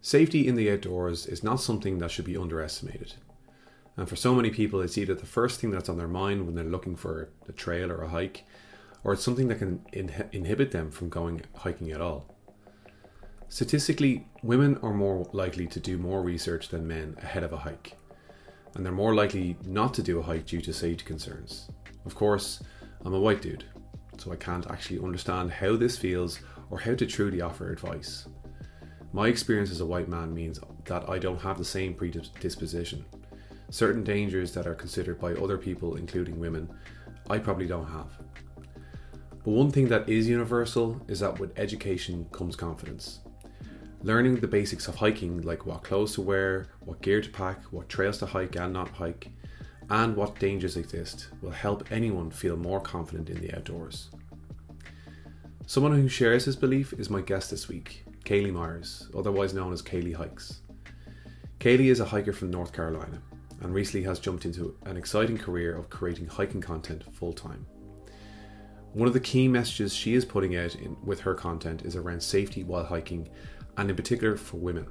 Safety in the outdoors is not something that should be underestimated. And for so many people, it's either the first thing that's on their mind when they're looking for a trail or a hike, or it's something that can in- inhibit them from going hiking at all. Statistically, women are more likely to do more research than men ahead of a hike, and they're more likely not to do a hike due to safety concerns. Of course, I'm a white dude, so I can't actually understand how this feels or how to truly offer advice. My experience as a white man means that I don't have the same predisposition. Certain dangers that are considered by other people, including women, I probably don't have. But one thing that is universal is that with education comes confidence. Learning the basics of hiking, like what clothes to wear, what gear to pack, what trails to hike and not hike, and what dangers exist, will help anyone feel more confident in the outdoors. Someone who shares this belief is my guest this week, Kali Myers, otherwise known as Kaylee Hikes. Kali is a hiker from North Carolina and recently has jumped into an exciting career of creating hiking content full time. One of the key messages she is putting out in, with her content is around safety while hiking, and in particular for women.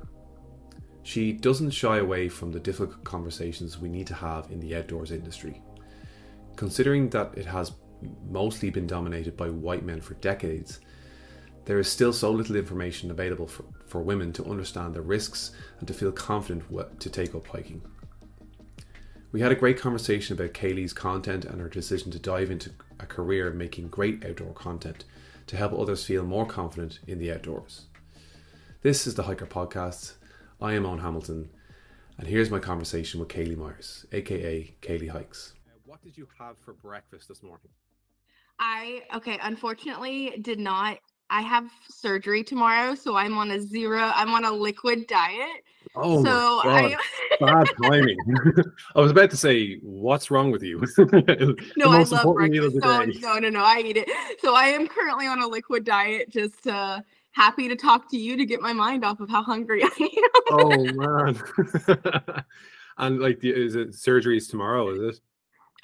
She doesn't shy away from the difficult conversations we need to have in the outdoors industry. Considering that it has mostly been dominated by white men for decades, there is still so little information available for, for women to understand the risks and to feel confident to take up hiking. We had a great conversation about Kali's content and her decision to dive into a career making great outdoor content to help others feel more confident in the outdoors. This is the Hiker Podcast. I am Owen Hamilton, and here's my conversation with Kali Myers, aka Kalihikes. What did you have for breakfast this morning? I okay, unfortunately did not I have surgery tomorrow, so I'm on a zero. I'm on a liquid diet. Oh, so I timing. I was about to say, what's wrong with you? no, I love breakfast. So, no, no, no, I eat it. So I am currently on a liquid diet. Just uh, happy to talk to you to get my mind off of how hungry I am. oh man! and like, is it surgeries tomorrow? Is it?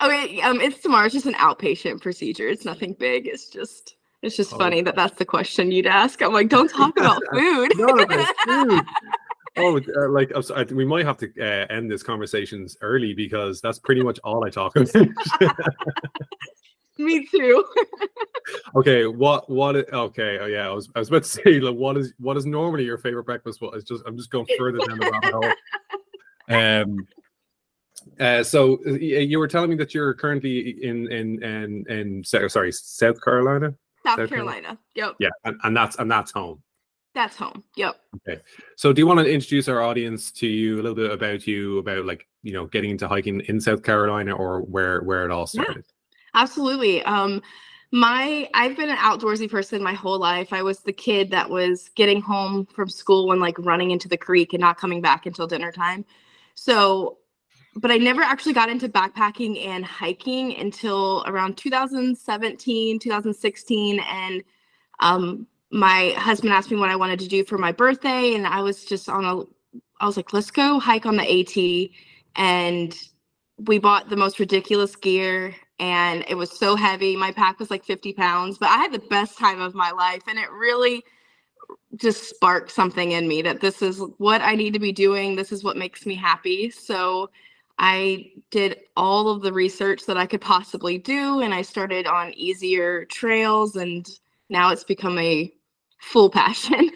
Okay, um, it's tomorrow. It's just an outpatient procedure. It's nothing big. It's just it's just oh. funny that that's the question you'd ask. I'm like, don't talk about food. no, food. Oh, uh, like sorry, we might have to uh, end this conversations early because that's pretty much all I talk about. Me too. okay, what what? Okay, oh yeah, I was I was about to say like what is what is normally your favorite breakfast? What is just I'm just going further down the rabbit hole. Um. Uh, so you were telling me that you're currently in in in in sorry South Carolina. South, South Carolina. Carolina. Yep. Yeah, and, and that's and that's home. That's home. Yep. Okay. So do you want to introduce our audience to you a little bit about you, about like, you know, getting into hiking in South Carolina or where where it all started? Yeah, absolutely. Um my I've been an outdoorsy person my whole life. I was the kid that was getting home from school and like running into the creek and not coming back until dinner time. So but I never actually got into backpacking and hiking until around 2017, 2016. And um, my husband asked me what I wanted to do for my birthday. And I was just on a, I was like, let's go hike on the AT. And we bought the most ridiculous gear and it was so heavy. My pack was like 50 pounds, but I had the best time of my life. And it really, just sparked something in me that this is what I need to be doing. This is what makes me happy. So I did all of the research that I could possibly do, and I started on easier trails, and now it's become a full passion.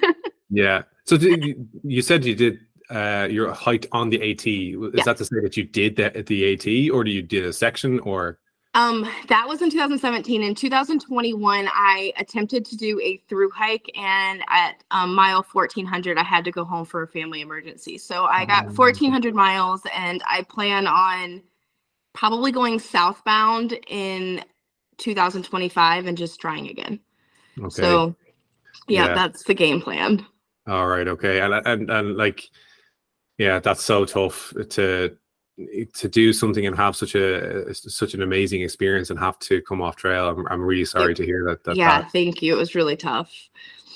yeah. So did, you said you did uh, your hike on the AT. Is yeah. that to say that you did that at the AT, or do you did a section, or? Um, that was in 2017. In 2021, I attempted to do a through hike, and at um, mile 1400, I had to go home for a family emergency. So I got 1400 miles, and I plan on probably going southbound in 2025 and just trying again. Okay. So, yeah, yeah. that's the game plan. All right. Okay. And and and like, yeah, that's so tough to to do something and have such a such an amazing experience and have to come off trail i'm, I'm really sorry to hear that, that yeah that. thank you. It was really tough.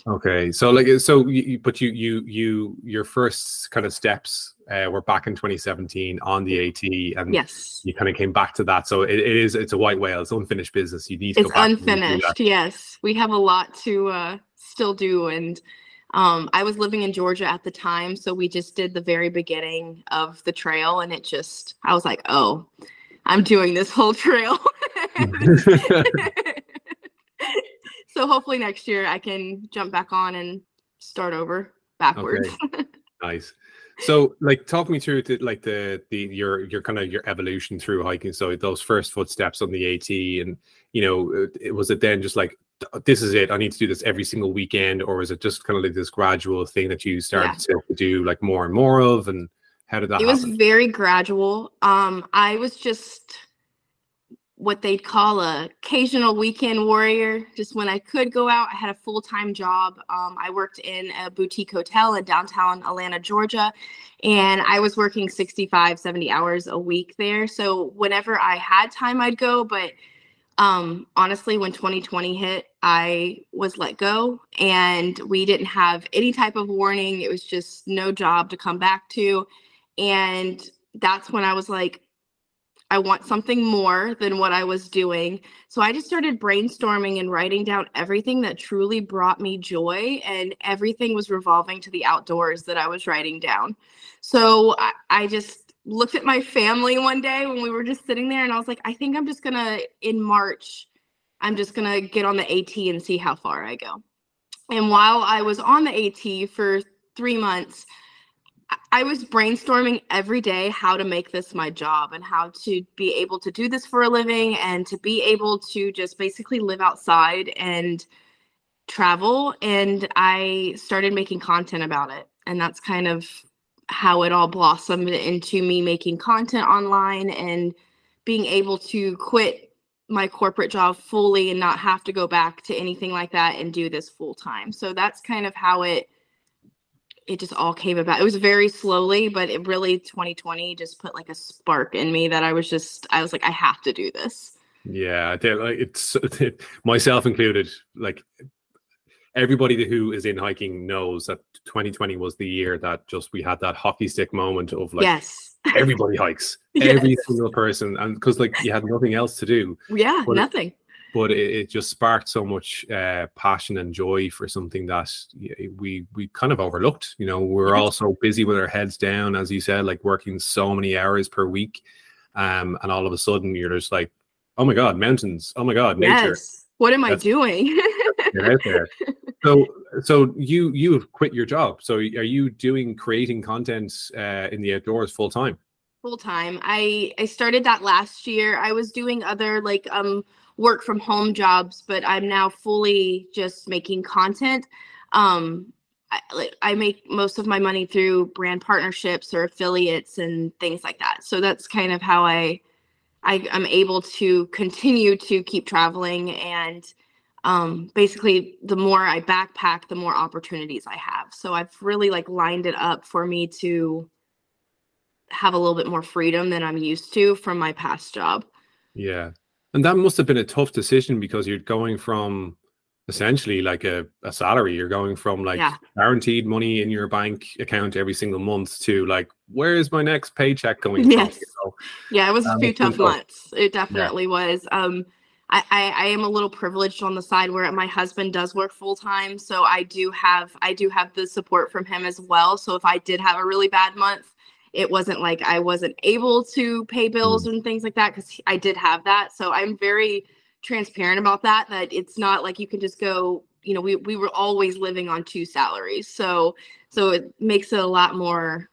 Okay so like so you, but you you you your first kind of steps uh, were back in 2017 on the at and yes. you kind of came back to that. So it, it is it's a white whale it's unfinished business. You need to it's unfinished yes. We have a lot to uh still do and Um, I was living in Georgia at the time, so we just did the very beginning of the trail, and it just I was like, oh, I'm doing this whole trail. so hopefully next year I can jump back on and start over backwards. Okay. nice. So, like, talk me through the, like the the your your kind of your evolution through hiking. So those first footsteps on the AT, and you know, it, was it then just like this is it? I need to do this every single weekend, or is it just kind of like this gradual thing that you started yeah. to do like more and more of? And how did that? It happen? was very gradual. Um, I was just what they'd call a occasional weekend warrior. Just when I could go out, I had a full time job. Um, I worked in a boutique hotel in downtown Atlanta, Georgia, and I was working 65, 70 hours a week there. So whenever I had time, I'd go. But um, honestly, when 2020 hit, I was let go and we didn't have any type of warning. It was just no job to come back to. And that's when I was like, I want something more than what I was doing. So I just started brainstorming and writing down everything that truly brought me joy, and everything was revolving to the outdoors that I was writing down. So I, I just looked at my family one day when we were just sitting there, and I was like, I think I'm just gonna, in March, I'm just gonna get on the AT and see how far I go. And while I was on the AT for three months, I was brainstorming every day how to make this my job and how to be able to do this for a living and to be able to just basically live outside and travel. And I started making content about it. And that's kind of how it all blossomed into me making content online and being able to quit my corporate job fully and not have to go back to anything like that and do this full time. So that's kind of how it it just all came about. It was very slowly, but it really 2020 just put like a spark in me that I was just I was like I have to do this. Yeah, it's myself included. Like everybody who is in hiking knows that 2020 was the year that just we had that hockey stick moment of like yes. Everybody hikes, yes. every single person, and because like you had nothing else to do. Yeah, but nothing but it, it, just sparked so much uh, passion and joy for something that we we kind of overlooked. You know, we're all so busy with our heads down, as you said, like working so many hours per week, um, and all of a sudden you're just like, oh my god, mountains! Oh my god, nature! Yes. What am That's, I doing? you're out there. So, so you you have quit your job. So, are you doing creating content uh, in the outdoors full time? Full time. I I started that last year. I was doing other like um work from home jobs, but I'm now fully just making content. Um, I, I make most of my money through brand partnerships or affiliates and things like that. So that's kind of how I, I am able to continue to keep traveling and um, basically the more I backpack, the more opportunities I have. So I've really like lined it up for me to have a little bit more freedom than I'm used to from my past job. Yeah. And that must have been a tough decision because you're going from essentially like a, a salary. You're going from like yeah. guaranteed money in your bank account every single month to like, where is my next paycheck going yes. from? yeah, it was um, a few tough months. It definitely yeah. was. Um, I, I, I am a little privileged on the side where my husband does work full time, so I do have I do have the support from him as well. So if I did have a really bad month, it wasn't like I wasn't able to pay bills mm. and things like that because I did have that. So I'm very transparent about that. That it's not like you can just go. You know, we we were always living on two salaries, so so it makes it a lot more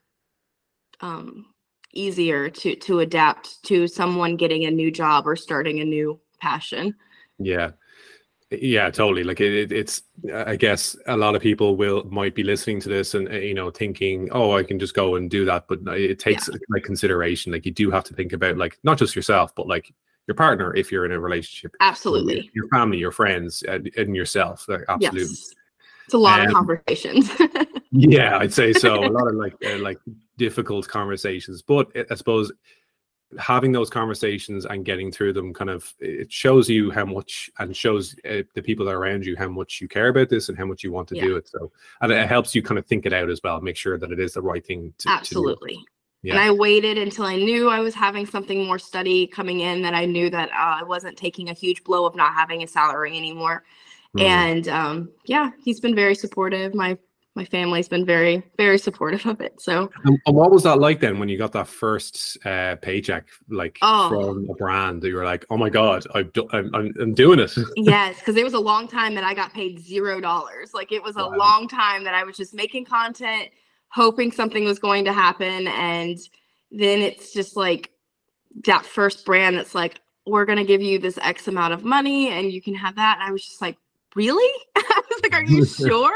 um, easier to to adapt to someone getting a new job or starting a new passion. Yeah, yeah totally like it, it, it's i guess a lot of people will might be listening to this and uh, you know thinking oh i can just go and do that but it takes yeah. like consideration like you do have to think about like not just yourself but like your partner if you're in a relationship absolutely your family your friends and, and yourself like, absolutely yes. it's a lot um, of conversations yeah i'd say so a lot of like uh, like difficult conversations but i suppose having those conversations and getting through them kind of it shows you how much and shows uh, the people that are around you how much you care about this and how much you want to yeah. do it so and it helps you kind of think it out as well make sure that it is the right thing to absolutely to yeah. and i waited until i knew i was having something more study coming in that i knew that uh, i wasn't taking a huge blow of not having a salary anymore mm. and um, yeah he's been very supportive my my family's been very very supportive of it. So and, and what was that like then when you got that first uh, paycheck like Oh. from a brand that you were like, oh my god, I've do- I'm, I'm I'm doing it. yes, because it was a long time that I got paid zero dollars. Like it was a Wow. long time that I was just making content, hoping something was going to happen, and then it's just like that first brand that's like, we're gonna give you this X amount of money, and you can have that. And I was just like, really? I was like, are you sure?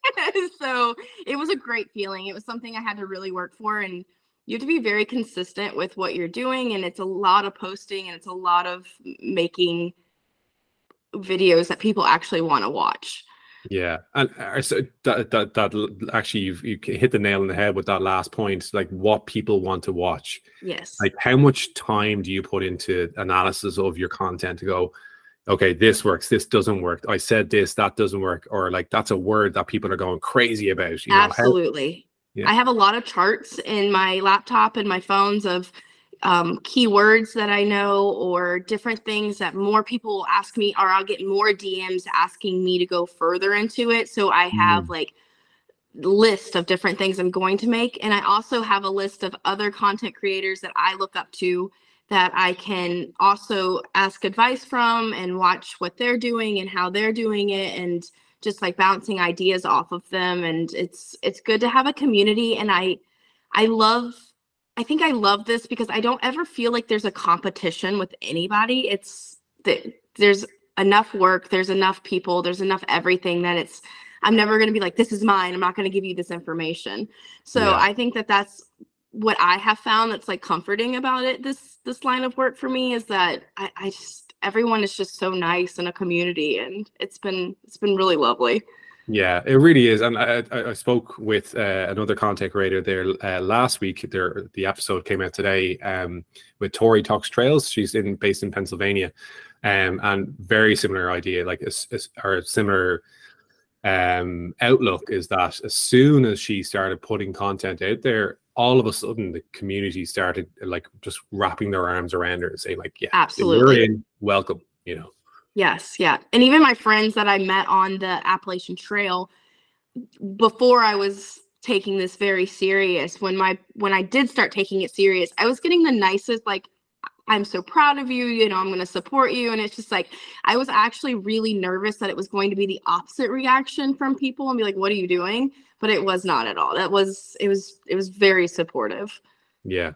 so it was a great feeling. It was something I had to really work for, and you have to be very consistent with what you're doing, and it's a lot of posting, and it's a lot of making videos that people actually want to watch. Yeah, and uh, so that that that actually you've you hit the nail on the head with that last point. Like what people want to watch. Yes. Like how much time do you put into analysis of your content to go, okay, this works, this doesn't work. I said this, that doesn't work, or like that's a word that people are going crazy about. You know, how- Absolutely. Yeah. I have a lot of charts in my laptop and my phones of um, keywords that I know or different things that more people will ask me, or I'll get more DMs asking me to go further into it. So I have like list of different things I'm going to make. And I also have a list of other content creators that I look up to that I can also ask advice from and watch what they're doing and how they're doing it and just like bouncing ideas off of them and it's it's good to have a community and I I love I think I love this because I don't ever feel like there's a competition with anybody. It's that there's enough work, there's enough people, there's enough everything that it's I'm never going to be like this is mine. I'm not going to give you this information. So Yeah. I think that that's what I have found that's like comforting about it this this line of work for me is that I, I just everyone is just so nice in a community and it's been it's been really lovely. Yeah, it really is. And I, I, spoke with uh, another content creator there uh, last week. There, the episode came out today um, with Tori Talks Trails. She's in based in Pennsylvania, um, and very similar idea, like a, or similar um, outlook is that as soon as she started putting content out there, all of a sudden the community started like just wrapping their arms around her and saying like, "Yeah, Absolutely. in. Welcome." You know. Yes, yeah. And even my friends that I met on the Appalachian Trail before I was taking this very serious, when my when I did start taking it serious, I was getting the nicest like I'm so proud of you, you know, I'm going to support you and it's just like I was actually really nervous that it was going to be the opposite reaction from people and be like what are you doing? But it was not at all. That was it was it was very supportive. Yeah.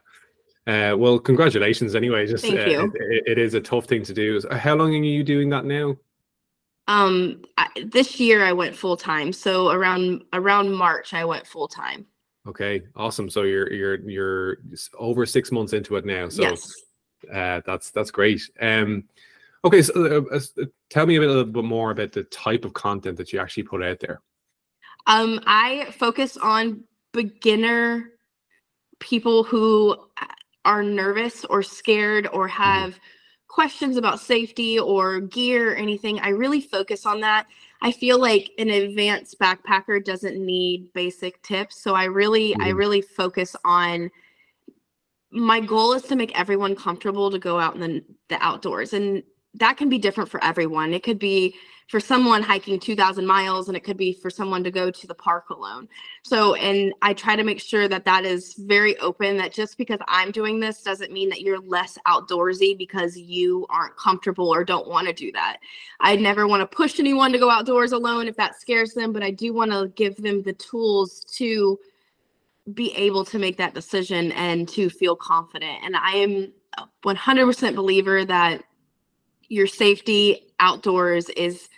Uh, well, congratulations anyway. Just Thank uh, you. It, it is a tough thing to do. How long are you doing that now? Um I, this year I went full time. So around around March I went full time. Okay, awesome. So you're you're you're over six months into it now. So yes. Uh, that's that's great. Um, okay, so uh, uh, uh, tell me a bit, a little bit more about the type of content that you actually put out there. Um, I focus on beginner people who are nervous or scared or have questions about safety or gear or anything. I really focus on that. I feel like an advanced backpacker doesn't need basic tips, so I really I Mhm. really focus on my goal is to make everyone comfortable to go out in the, the outdoors and that can be different for everyone. It could be for someone hiking 2000 miles and it could be for someone to go to the park alone so and i try to make sure that that is very open that just because i'm doing this doesn't mean that you're less outdoorsy because you aren't comfortable or don't want to do that i never want to push anyone to go outdoors alone if that scares them but i do want to give them the tools to be able to make that decision and to feel confident and i am a 100% believer that your safety outdoors is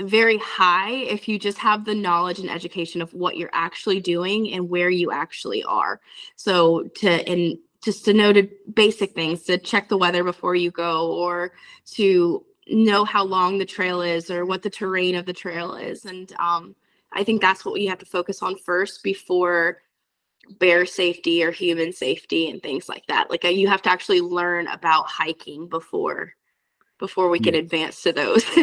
very high if you just have the knowledge and education of what you're actually doing and where you actually are. So to and just to know to basic things to check the weather before you go or to know how long the trail is or what the terrain of the trail is and um, i think that's what you have to focus on first before bear safety or human safety and things like that like uh, you have to actually learn about hiking before before we can advance to those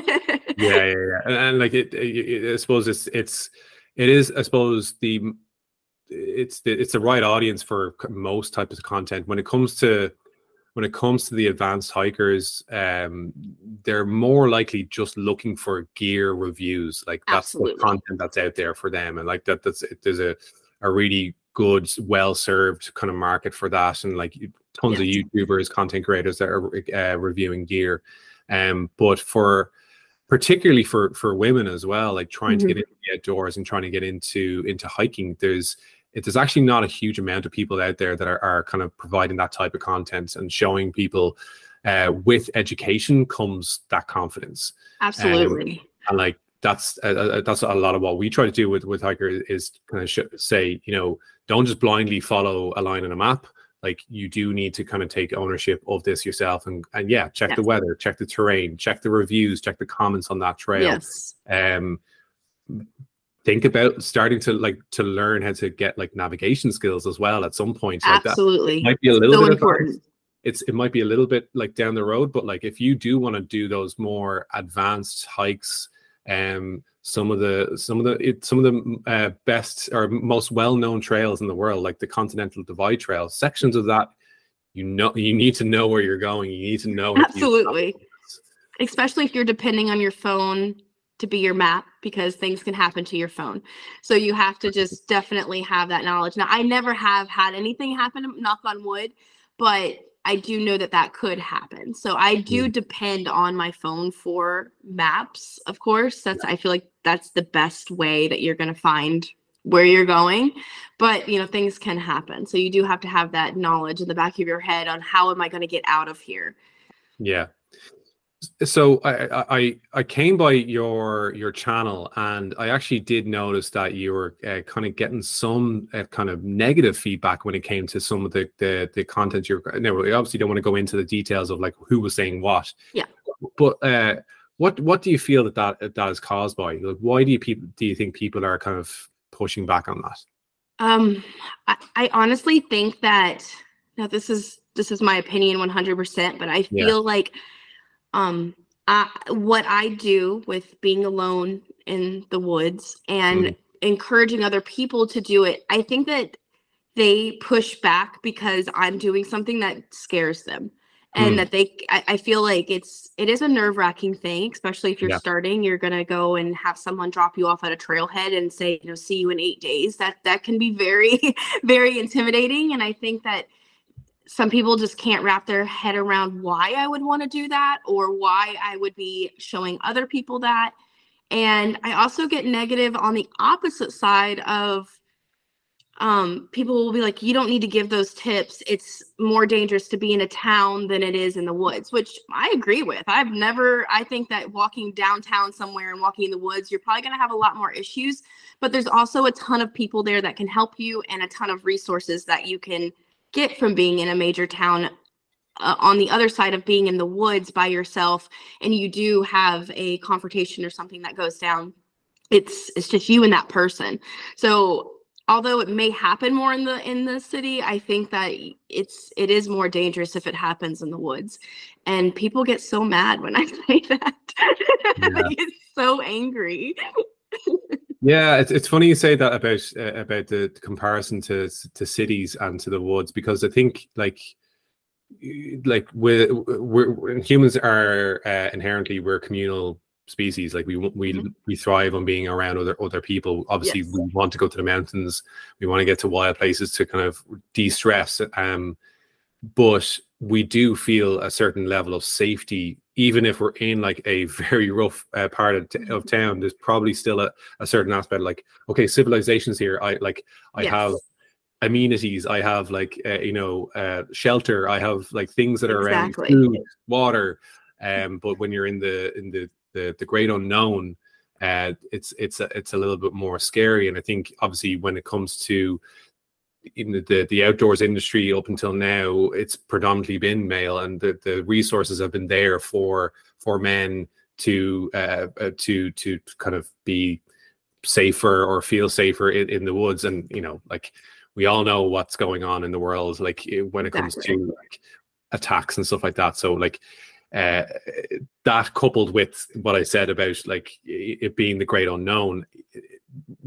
yeah, yeah, yeah. And, and like it, it, it- I suppose it's it's it is. I suppose the it's the it's the right audience for most types of content when it comes to when it comes to the advanced hikers, um, they're more likely just looking for gear reviews. Like that's Absolutely. the content that's out there for them, and like that, that's there's a a really good, well served kind of market for that, and like tons Yes. of YouTubers, content creators that are uh, reviewing gear. Um, but for particularly for for women as well, like trying to Mhm. get into the outdoors and trying to get into into hiking, there's it, there's actually not a huge amount of people out there that are, are kind of providing that type of content and showing people uh, with education comes that confidence Absolutely. and like that's uh, uh, that's a lot of what we try to do with with hiker is kind of sh- say you know don't just blindly follow a line on a map like you do need to kind of take ownership of this yourself and and yeah check the weather check the terrain check the reviews check the comments on that trail yes. um think about starting to like to learn how to get like navigation skills as well at some point like that Absolutely. might be a little So bit important. advanced. It's it might be a little bit like down the road, but like if you do want to do those more advanced hikes, um, some of the some of the it, some of the uh, best or most well known trails in the world, like the Continental Divide Trail, sections of that, you know, you need to know where you're going. You need to know. how to use Absolutely. especially if you're depending on your phone to be your map because things can happen to your phone. So you have to just definitely have that knowledge. Now, I never have had anything happen, knock on wood, but I do know that that could happen. So I do depend on my phone for maps, of course. That's I feel like that's the best way that you're going to find where you're going. But, you know, things can happen. So you do have to have that knowledge in the back of your head on how am I going to get out of here? Yeah. So I, I I came by your your channel and I actually did notice that you were uh, kind of getting some uh, kind of negative feedback when it came to some of the the, the content you're. Now, we obviously don't want to go into the details of like who was saying what. Yeah. But uh, what what do you feel that that that is caused by? Like, why do you people do you think people are kind of pushing back on that? Um, I, I honestly think that now this is this is my opinion 100%, but I Yeah. feel like um I, what I do with being alone in the woods and Mhm. encouraging other people to do it, I think that they push back because I'm doing something that scares them. And Mm. that they, I, I feel like it's, it is a nerve wracking thing, especially if you're Yeah. starting. You're gonna go and have someone drop you off at a trailhead and say, you know, see you in eight days. That that can be very, very intimidating. And I think that some people just can't wrap their head around why I would want to do that or why I would be showing other people that. And I also get negative on the opposite side of um, people will be like, you don't need to give those tips. It's more dangerous to be in a town than it is in the woods, which I agree with. I've never, I think that walking downtown somewhere and walking in the woods, you're probably going to have a lot more issues, but there's also a ton of people there that can help you and a ton of resources that you can get from being in a major town uh, on the other side of being in the woods by yourself and you do have a confrontation or something that goes down it's it's just you and that person. So although it may happen more in the in the city i think that it's it is more dangerous if it happens in the woods. And people get so mad when i say that. They get so angry Yeah, it's it's funny you say that about uh, about the comparison to to cities and to the woods because I think like like we're, we're humans are uh, inherently we're communal species like we we Mhm. we thrive on being around other other people obviously Yes. we want to go to the mountains we want to get to wild places to kind of de-stress um but we do feel a certain level of safety even if we're in like a very rough uh, part of, t- of town there's probably still a, a certain aspect like okay civilizations here i like i have amenities i have like uh, you know uh, shelter i have like things that are Exactly. around food water um but when you're in the in the the, the great unknown uh it's it's a, it's a little bit more scary and i think obviously when it comes to in the, the outdoors industry up until now it's predominantly been male and the, the resources have been there for for men to uh, uh to to kind of be safer or feel safer in, in the woods and you know like we all know what's going on in the world like when it comes Exactly. to like attacks and stuff like that so like uh that coupled with what i said about like it being the great unknown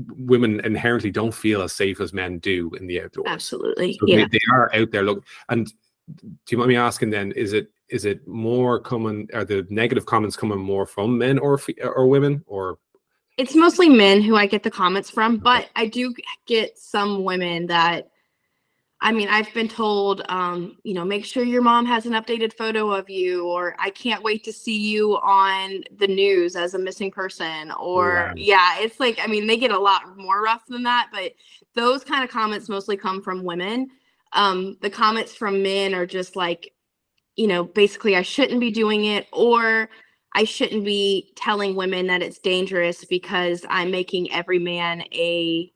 women inherently don't feel as safe as men do in the outdoors absolutely so yeah they, they are out there look and do you mind me asking then? Is it is it more common? Are the negative comments coming more from men or or women or? It's mostly men who I get the comments from, but I do get some women that I mean, I've been told, um, you know, make sure your mom has an updated photo of you, or I can't wait to see you on the news as a missing person, or yeah, it's like, I mean, they get a lot more rough than that, but those kind of comments mostly come from women. Um, the comments from men are just like, you know, basically, I shouldn't be doing it, or I shouldn't be telling women that it's dangerous because I'm making every man a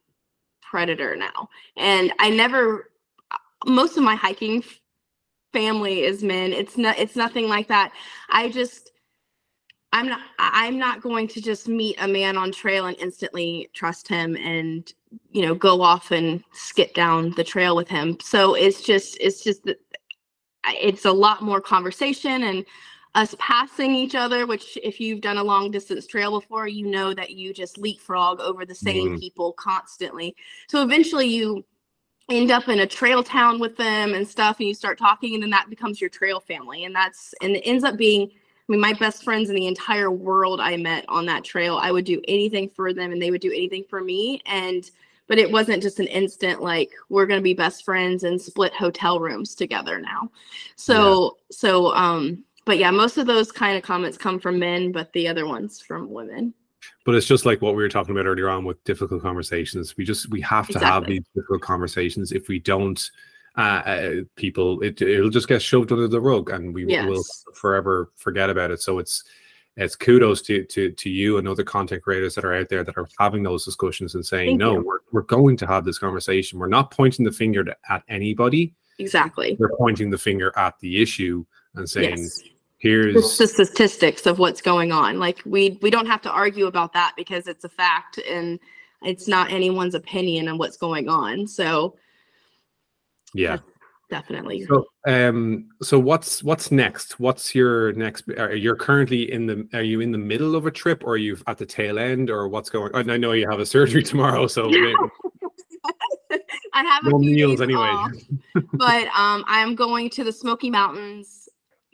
predator now. And I never most of my hiking family is men. It's not it's nothing like that. I just I'm not I'm not going to just meet a man on trail and instantly trust him and you know go off and skip down the trail with him. So it's just it's just it's a lot more conversation and us passing each other which if you've done a long distance trail before you know that you just leapfrog over the same mm. people constantly so eventually you end up in a trail town with them and stuff and you start talking and then that becomes your trail family and that's and it ends up being I mean my best friends in the entire world I met on that trail I would do anything for them and they would do anything for me and but it wasn't just an instant like we're going to be best friends and split hotel rooms together now so yeah. so um but yeah most of those kind of comments come from men but the other ones from women but it's just like what we were talking about earlier on with difficult conversations. We just we have to exactly. have these difficult conversations. If we don't uh, uh, people it, it'll just get shoved under the rug and we yes. will forever forget about it. So it's it's kudos to to to you and other content creators that are out there that are having those discussions and saying Thank no we're, we're going to have this conversation. We're not pointing the finger to, at anybody. Exactly. We're pointing the finger at the issue and saying yes here's the statistics of what's going on. Like we we don't have to argue about that because it's a fact and it's not anyone's opinion on what's going on. So yeah. definitely so um so what's what's next? What's your next are you're currently in the are you in the middle of a trip or are you at the tail end or what's going on i know you have a surgery tomorrow so i have no a few meals anyway. but um i'm going to the smoky mountains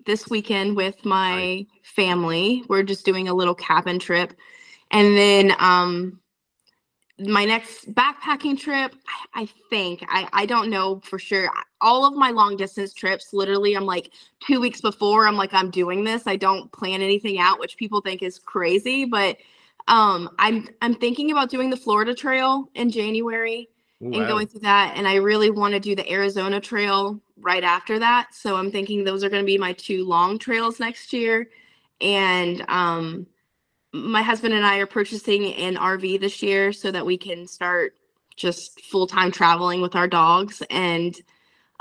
this weekend with my family. We're just doing a little cabin trip. And then um my next backpacking trip, I, I think, I, I don't know for sure. All of my long distance trips, literally, I'm like two weeks before, I'm like, I'm doing this. I don't plan anything out, which people think is crazy. But um I'm I'm thinking about doing the Florida Trail in January and going through that. And I really want to do the Arizona Trail right after that. So I'm thinking those are going to be my two long trails next year. And um, my husband and I are purchasing an RV this year so that we can start just full time traveling with our dogs. And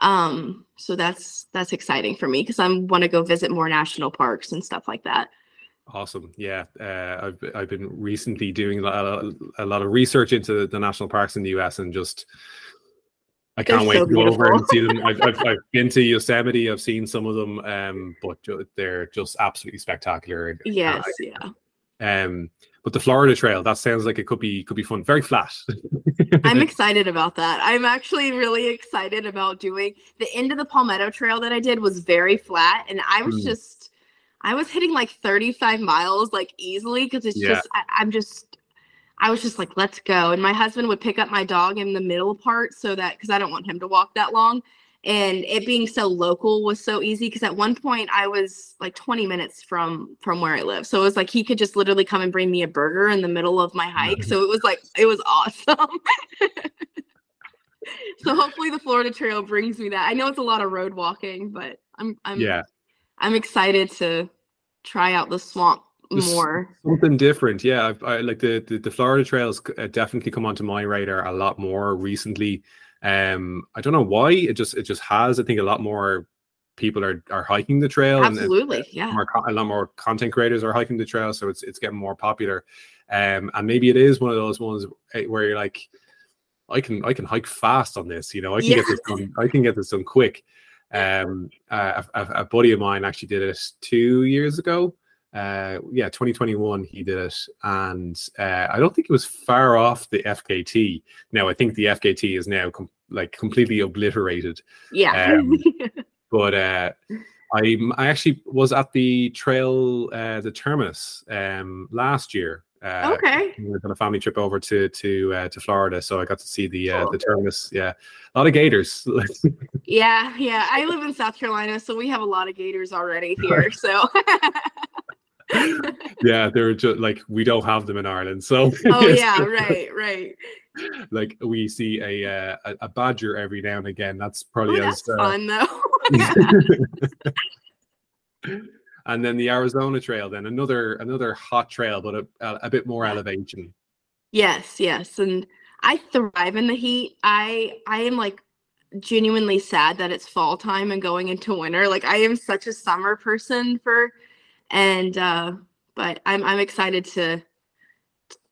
um, so that's that's exciting for me because I want to go visit more national parks and stuff like that. Awesome. Yeah. Uh, I've, I've been recently doing a lot, a lot of research into the national parks in the US and just I can't they're wait so to go over and see them. I've, I've, I've, been to Yosemite. I've seen some of them, um, but they're just absolutely spectacular. Yes, yeah. Um, but the Florida Trail that sounds like it could be could be fun. Very flat. I'm excited about that. I'm actually really excited about doing the end of the Palmetto Trail that I did was very flat, and I was mm. just I was hitting like 35 miles like easily because it's yeah. just I, I'm just I was just like, let's go. And my husband would pick up my dog in the middle part so that because I don't want him to walk that long. And it being so local was so easy because at one point I was like 20 minutes from from where I live. So it was like he could just literally come and bring me a burger in the middle of my hike. Mm-hmm. So it was like it was awesome. so hopefully the Florida Trail brings me that. I know it's a lot of road walking, but I'm I'm yeah. I'm excited to try out the swamp more. something different yeah I, I like the, the, the florida trails uh, definitely come onto my radar a lot more recently. Um i don't know why it just it just has i think a lot more people are are hiking the trail absolutely and, yeah. more, a lot more content creators are hiking the trail so it's it's getting more popular. Um and maybe it is one of those ones eh, where you're like i can i can hike fast on this you know i can yeah. get this done i can get this done quick. Um uh, a, a buddy of mine actually did it two years ago uh, yeah, 2021 he did it, and uh, I don't think it was far off the FKT. Now I think the FKT is now com- like completely obliterated. Yeah. Um, but uh, I I actually was at the trail, uh, the terminus, um, last year. Uh, okay. We were on a family trip over to to uh, to Florida, so I got to see the uh, Cool. the terminus. Yeah, a lot of gators. Yeah, yeah. I live in South Carolina, so we have a lot of gators already here. So, yeah, they're just like we don't have them in Ireland, so oh yeah, right, right. Like we see a uh, a, badger every now and again. That's Oh, probably that's as uh, fun though. and then the Arizona Trail, then another another hot trail, but a, a, a bit more elevation. yes, yes, and I thrive in the heat. I I am like genuinely sad that it's fall time and going into winter. Like I am such a summer person for, and uh, but I'm I'm excited to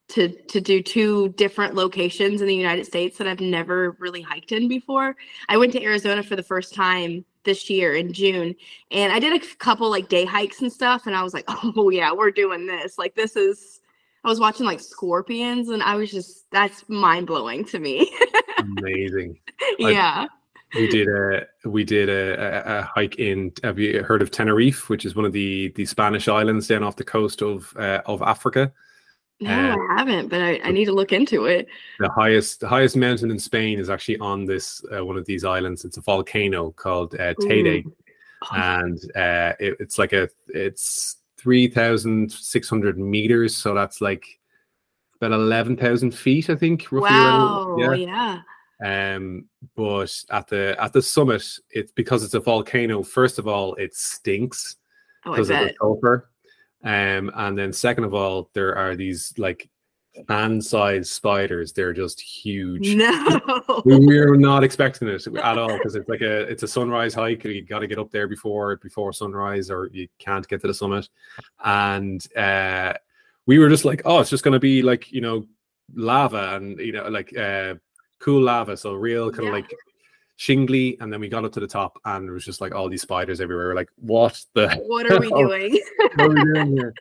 to to do two different locations in the United States that I've never really hiked in before. I went to Arizona for the first time this year in June and I did a couple like day hikes and stuff and I was like, "Oh yeah, we're doing this. Like this is I was watching like scorpions and I was just that's mind-blowing to me." Amazing. yeah. We did a we did a, a, a hike in. Have you heard of Tenerife, which is one of the the Spanish islands down off the coast of uh, of Africa? No, Uh, I haven't, but I, I need to look into it. The highest the highest mountain in Spain is actually on this uh, one of these islands. It's a volcano called uh, Teide, Ooh. and uh, it, it's like a it's three thousand six hundred meters. So that's like about eleven thousand feet, I think. Roughly Wow. around. Yeah. Um, but at the at the summit, it's because it's a volcano. First of all, it stinks Oh, because of the sulfur. Um, and then second of all, there are these like hand-sized spiders. They're just huge. No. We were not expecting it at all because it's like a it's a sunrise hike. You got to get up there before before sunrise, or you can't get to the summit. And uh, we were just like, oh, it's just going to be like you know lava and you know like uh, cool lava, so real kind of Yeah. like shingly. And then we got up to the top, and it was just like all these spiders everywhere. We're like, what the What are we doing? what are we doing here?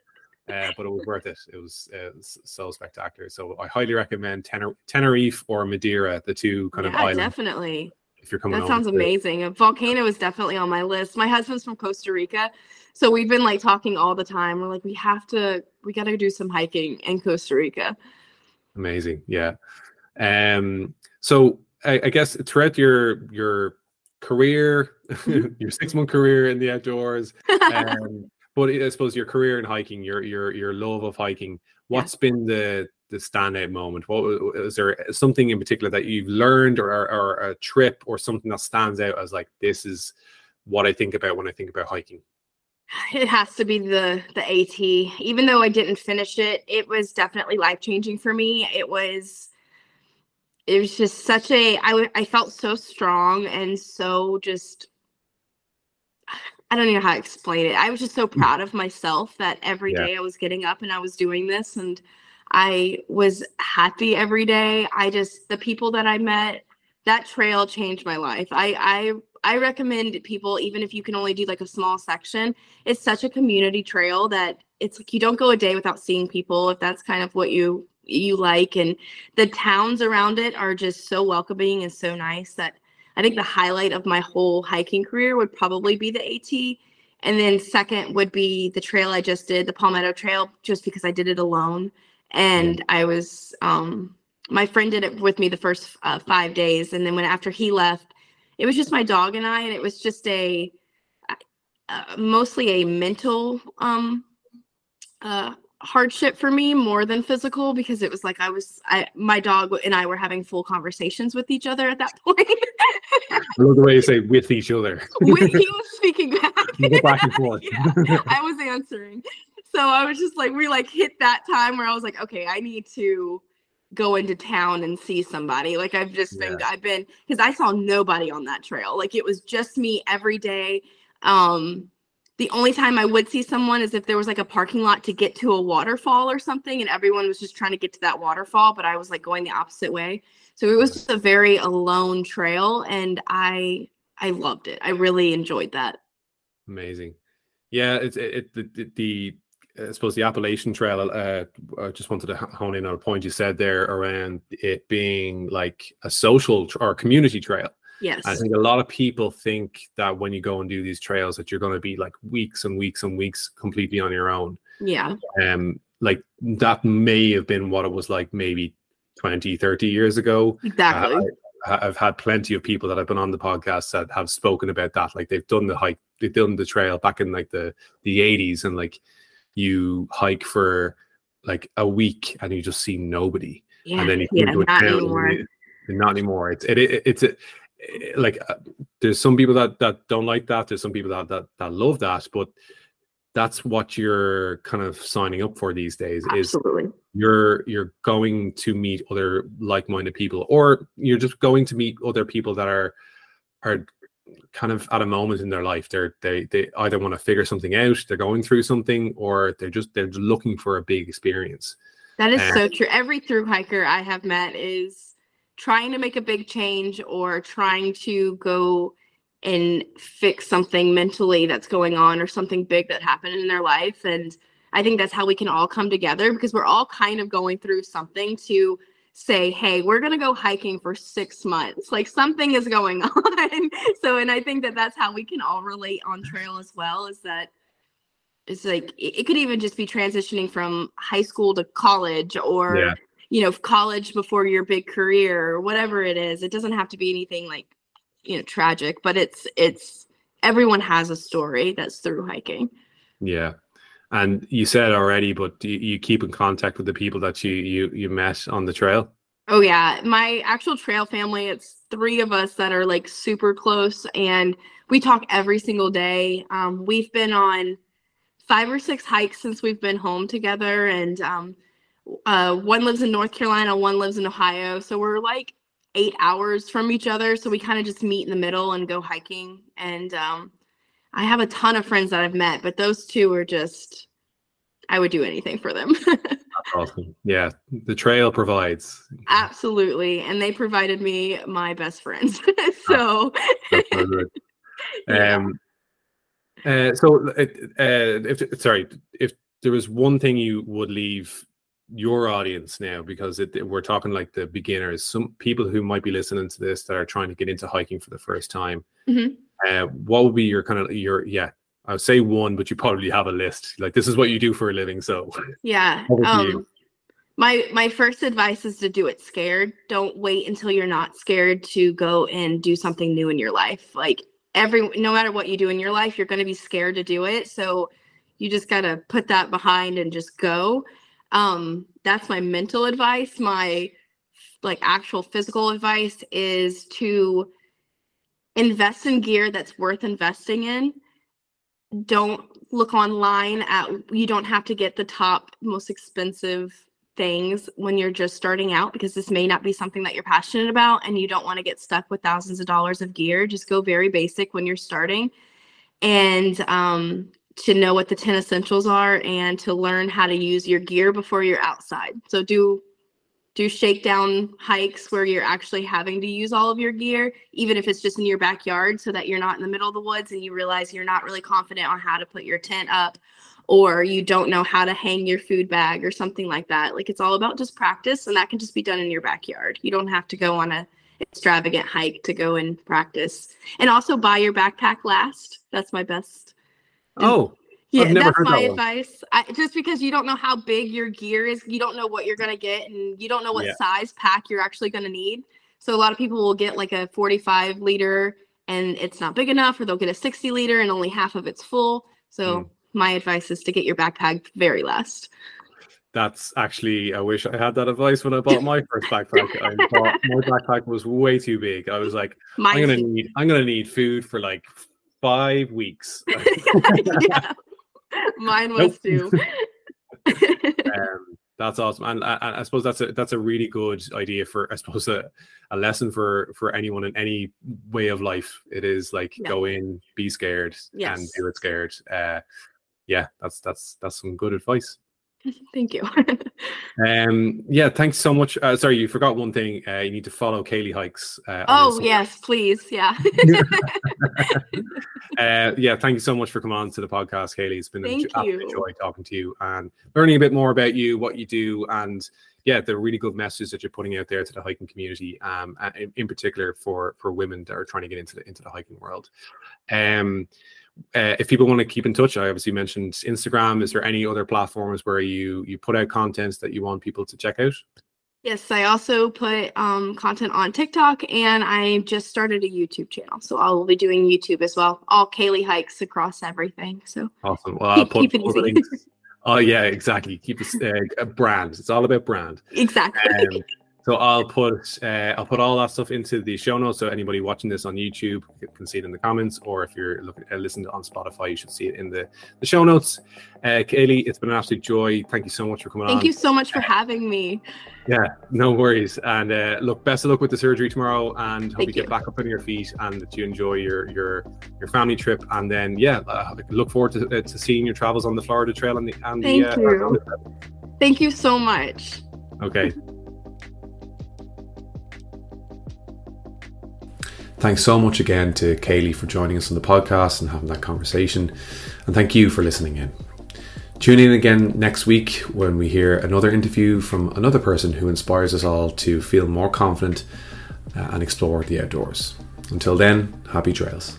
Uh, but it was worth it. It was, uh, s- so spectacular. So I highly recommend Tener- Tenerife or Madeira, the two kind of islands. definitely. If you're coming, That sounds amazing. A volcano is definitely on my list. My husband's from Costa Rica, so we've been like talking all the time. We're like, we have to, we got to do some hiking in Costa Rica. Amazing, yeah. Um, so I, I guess throughout your your career, your six month career in the outdoors, um, but I suppose your career in hiking, your your your love of hiking, what's been the the standout moment? What is there something in particular that you've learned, or, or, or a trip, or something that stands out as like this is what I think about when I think about hiking? it has to be the the AT. Even though I didn't finish it, it was definitely life changing for me. It was it was just such a I w- I felt so strong and so just I don't even know how to explain it. I was just so mm. proud of myself that every Yeah. day I was getting up and I was doing this and I was happy every day. I just the people that I met, that trail changed my life. I I I recommend people even if you can only do like a small section. It's such a community trail that it's like you don't go a day without seeing people if that's kind of what you you like and the towns around it are just so welcoming and so nice that I think the highlight of my whole hiking career would probably be the AT. And then second would be the trail I just did, the Palmetto Trail, just because I did it alone. And I was, um, my friend did it with me the first uh, five days. And then when after he left, it was just my dog and I, and it was just a, uh, mostly a mental um, uh, hardship for me more than physical because it was like I was I my dog and I were having full conversations with each other at that point. I love the way you say with each other. When he was speaking back. Back and forth. yeah, I was answering. So I was just like we like hit that time where I was like, okay, I need to go into town and see somebody. Like I've just been I've been because I saw nobody on that trail. Like it was just me every day. Um the only time I would see someone is if there was like a parking lot to get to a waterfall or something, and everyone was just trying to get to that waterfall, but I was like going the opposite way. So it was just a very alone trail, and I I loved it. I really enjoyed that. Amazing. Yeah, it's it, it the, the I suppose the Appalachian Trail. Uh, I just wanted to hone in on a point you said there around it being like a social tr- or community trail. Yes. I think a lot of people think that when you go and do these trails that you're going to be like weeks and weeks and weeks completely on your own. Yeah. Um, like that may have been what it was like maybe 20, 30 years ago. Exactly. Uh, I, I've had plenty of people that have been on the podcast that have spoken about that. Like they've done the hike, they've done the trail back in like the the 80s, and like you hike for like a week and you just see nobody, yeah. and then you yeah, come to a not anymore. you- not anymore. It's it, it it's a, like uh, there's some people that that don't like that. There's some people that that that love that, but that's what you're kind of signing up for these days. Is you're you're going to meet other like-minded people or you're just going to meet other people that are are kind of at a moment in their life they're they they either want to figure something out they're going through something or they're just they're looking for a big experience That is Uh, so true. Every through hiker I have met is trying to make a big change or trying to go and fix something mentally that's going on or something big that happened in their life. And I think that's how we can all come together because we're all kind of going through something to say, hey, we're going to go hiking for six months. Like something is going on. so, and I think that that's how we can all relate on trail as well is that it's like it it could even just be transitioning from high school to college or Yeah. You know college before your big career or whatever it is it doesn't have to be anything like you know tragic but it's it's everyone has a story that's through hiking. Yeah. And you said already but do you, you keep in contact with the people that you you you met on the trail? Oh yeah, my actual trail family, it's three of us that are like super close and we talk every single day. Um, we've been on five or six hikes since we've been home together and um, uh, one lives in North Carolina, one lives in Ohio. So we're like eight hours from each other. So we kind of just meet in the middle and go hiking. And um, I have a ton of friends that I've met, but those two are just, I would do anything for them. Awesome yeah the trail provides Absolutely. And they provided me my best friends. so so. Yeah. Um, uh, so, uh, uh, if sorry, if there was one thing you would leave your audience now, because it, we're talking like the beginners, some people who might be listening to this that are trying to get into hiking for the first time, Mhm. uh, what would be your kind of your yeah? I would say one, but you probably have a list. Like this is what you do for a living, so yeah. Over to you. Um my my first advice is to do it scared. Don't wait until you're not scared to go and do something new in your life. Like every no matter what you do in your life, you're going to be scared to do it. So you just got to put that behind and just go. Um that's my mental advice. My like actual physical advice is to invest in gear that's worth investing in. Don't look online at you don't have to get the top most expensive things when you're just starting out because this may not be something that you're passionate about and you don't want to get stuck with thousands of dollars of gear. Just go very basic when you're starting. And um, to know what the 10 essentials are and to learn how to use your gear before you're outside so do do shakedown hikes where you're actually having to use all of your gear, even if it's just in your backyard, so that you're not in the middle of the woods and you realize you're not really confident on how to put your tent up or you don't know how to hang your food bag or something like that. Like it's all about just practice and that can just be done in your backyard. You don't have to go on a extravagant hike to go and practice. And also buy your backpack last. That's my best oh, yeah, that's my that advice. I, just because you don't know how big your gear is, you don't know what you're gonna get, and you don't know what Yeah. size pack you're actually gonna need. So a lot of people will get like a 45 liter, and it's not big enough, or they'll get a 60 liter and only half of it's full. So Mm. my advice is to get your backpack very last. that's actually. I wish I had that advice when I bought my first backpack. I thought my backpack was way too big. I was like, I'm gonna too. need I'm gonna need food for like five weeks. yeah. Mine was Nope. too. um, that's awesome, and I, I- I suppose that's a that's a really good idea for I suppose a, a lesson for for anyone in any way of life. It is like Yeah. go in, be scared, and Yes. do it scared. Uh, yeah, that's that's that's some good advice. Thank you. um, yeah, thanks so much. Uh, sorry, you forgot one thing. Uh, you need to follow Kalihikes. Uh, oh yes, please. Yeah. uh, yeah, thank you so much for coming on to the podcast, Kali. It's been thank a you. joy talking to you and learning a bit more about you, what you do, and yeah, the really good message that you're putting out there to the hiking community, um, in, in particular for for women that are trying to get into the into the hiking world. Um, uh, if people want to keep in touch, I obviously mentioned Instagram. Is there any other platforms where you you put out contents that you want people to check out? Yes, I also put um, content on TikTok, and I just started a YouTube channel, so I'll be doing YouTube as well. All Kalihikes across everything. So awesome. Well, I'll put, keep it easy. Oh yeah, exactly. Keep it uh, a brand. It's all about brand. Exactly. Um, so I'll put uh, I'll put all that stuff into the show notes, so anybody watching this on YouTube can see it in the comments, or if you're looking uh, listening on Spotify, you should see it in the, the show notes. Uh, Kali, it's been an absolute joy. Thank you so much for coming Thank on. Thank you so much for having me. Yeah, no worries. And uh, look, best of luck with the surgery tomorrow, and hope Thank you get back up on your feet and that you enjoy your your your family trip. And then yeah, uh, look forward to, uh, to seeing your travels on the Florida Trail and the and Thank the. Uh, you. Thank you so much. Okay. Thanks so much again to Kali for joining us on the podcast and having that conversation. And thank you for listening in. Tune in again next week when we hear another interview from another person who inspires us all to feel more confident uh, and explore the outdoors. Until then, happy trails.